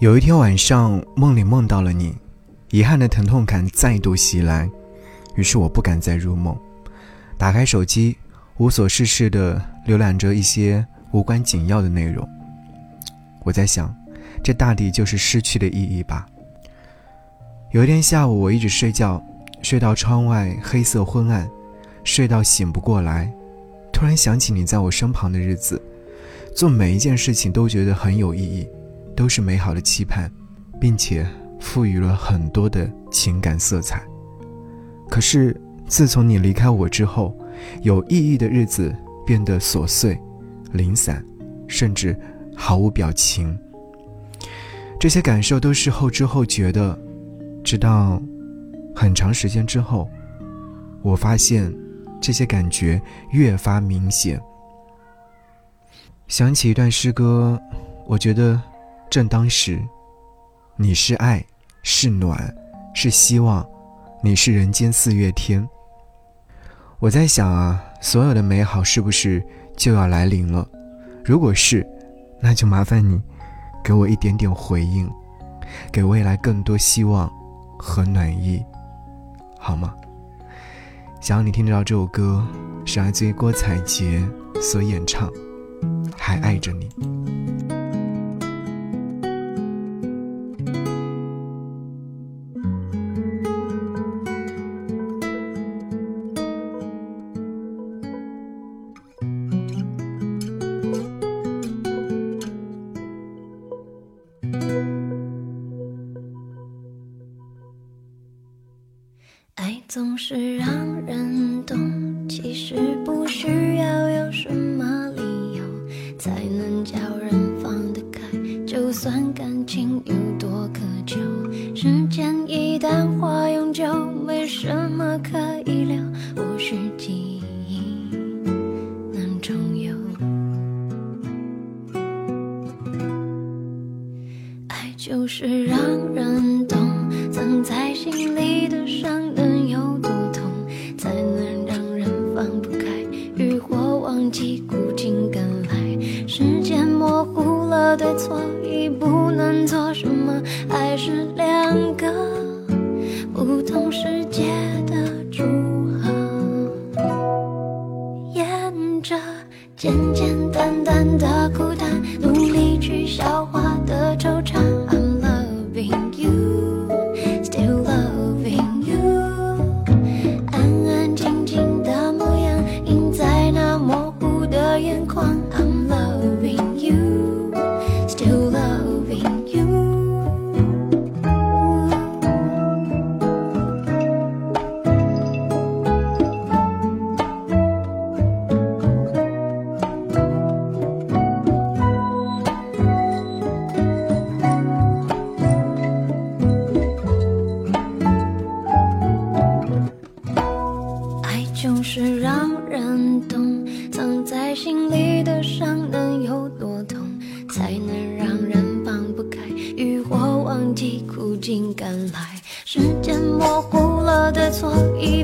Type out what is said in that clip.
有一天晚上，梦里梦到了你，遗憾的疼痛感再度袭来，于是我不敢再入梦。打开手机，无所事事的浏览着一些无关紧要的内容。我在想，这大抵就是失去的意义吧。有一天下午，我一直睡觉，睡到窗外黑色昏暗，睡到醒不过来，突然想起你在我身旁的日子，做每一件事情都觉得很有意义。都是美好的期盼，并且赋予了很多的情感色彩。可是自从你离开我之后，有意义的日子变得琐碎、零散，甚至毫无表情。这些感受都是后知后觉的，直到很长时间之后，我发现这些感觉越发明显。想起一段诗歌，我觉得。正当时，你是爱，是暖，是希望，你是人间四月天。我在想啊，所有的美好是不是就要来临了？如果是，那就麻烦你给我一点点回应，给未来更多希望和暖意，好吗？想要你听得到这首歌，是来自于郭采洁所演唱，《还爱着你》。总是让人懂，其实不需要有什么理由才能叫人放得开。就算感情有多渴求，时间一旦化永久，没什么可以留，或许记忆能重游。爱就是让人懂，所以不能做什么。还是两个不同世界的组合，沿着简简单单的孤单，努力去消在心里的伤能有多痛，才能让人放不开，欲火忘记，苦尽甘来。时间模糊了的错，意，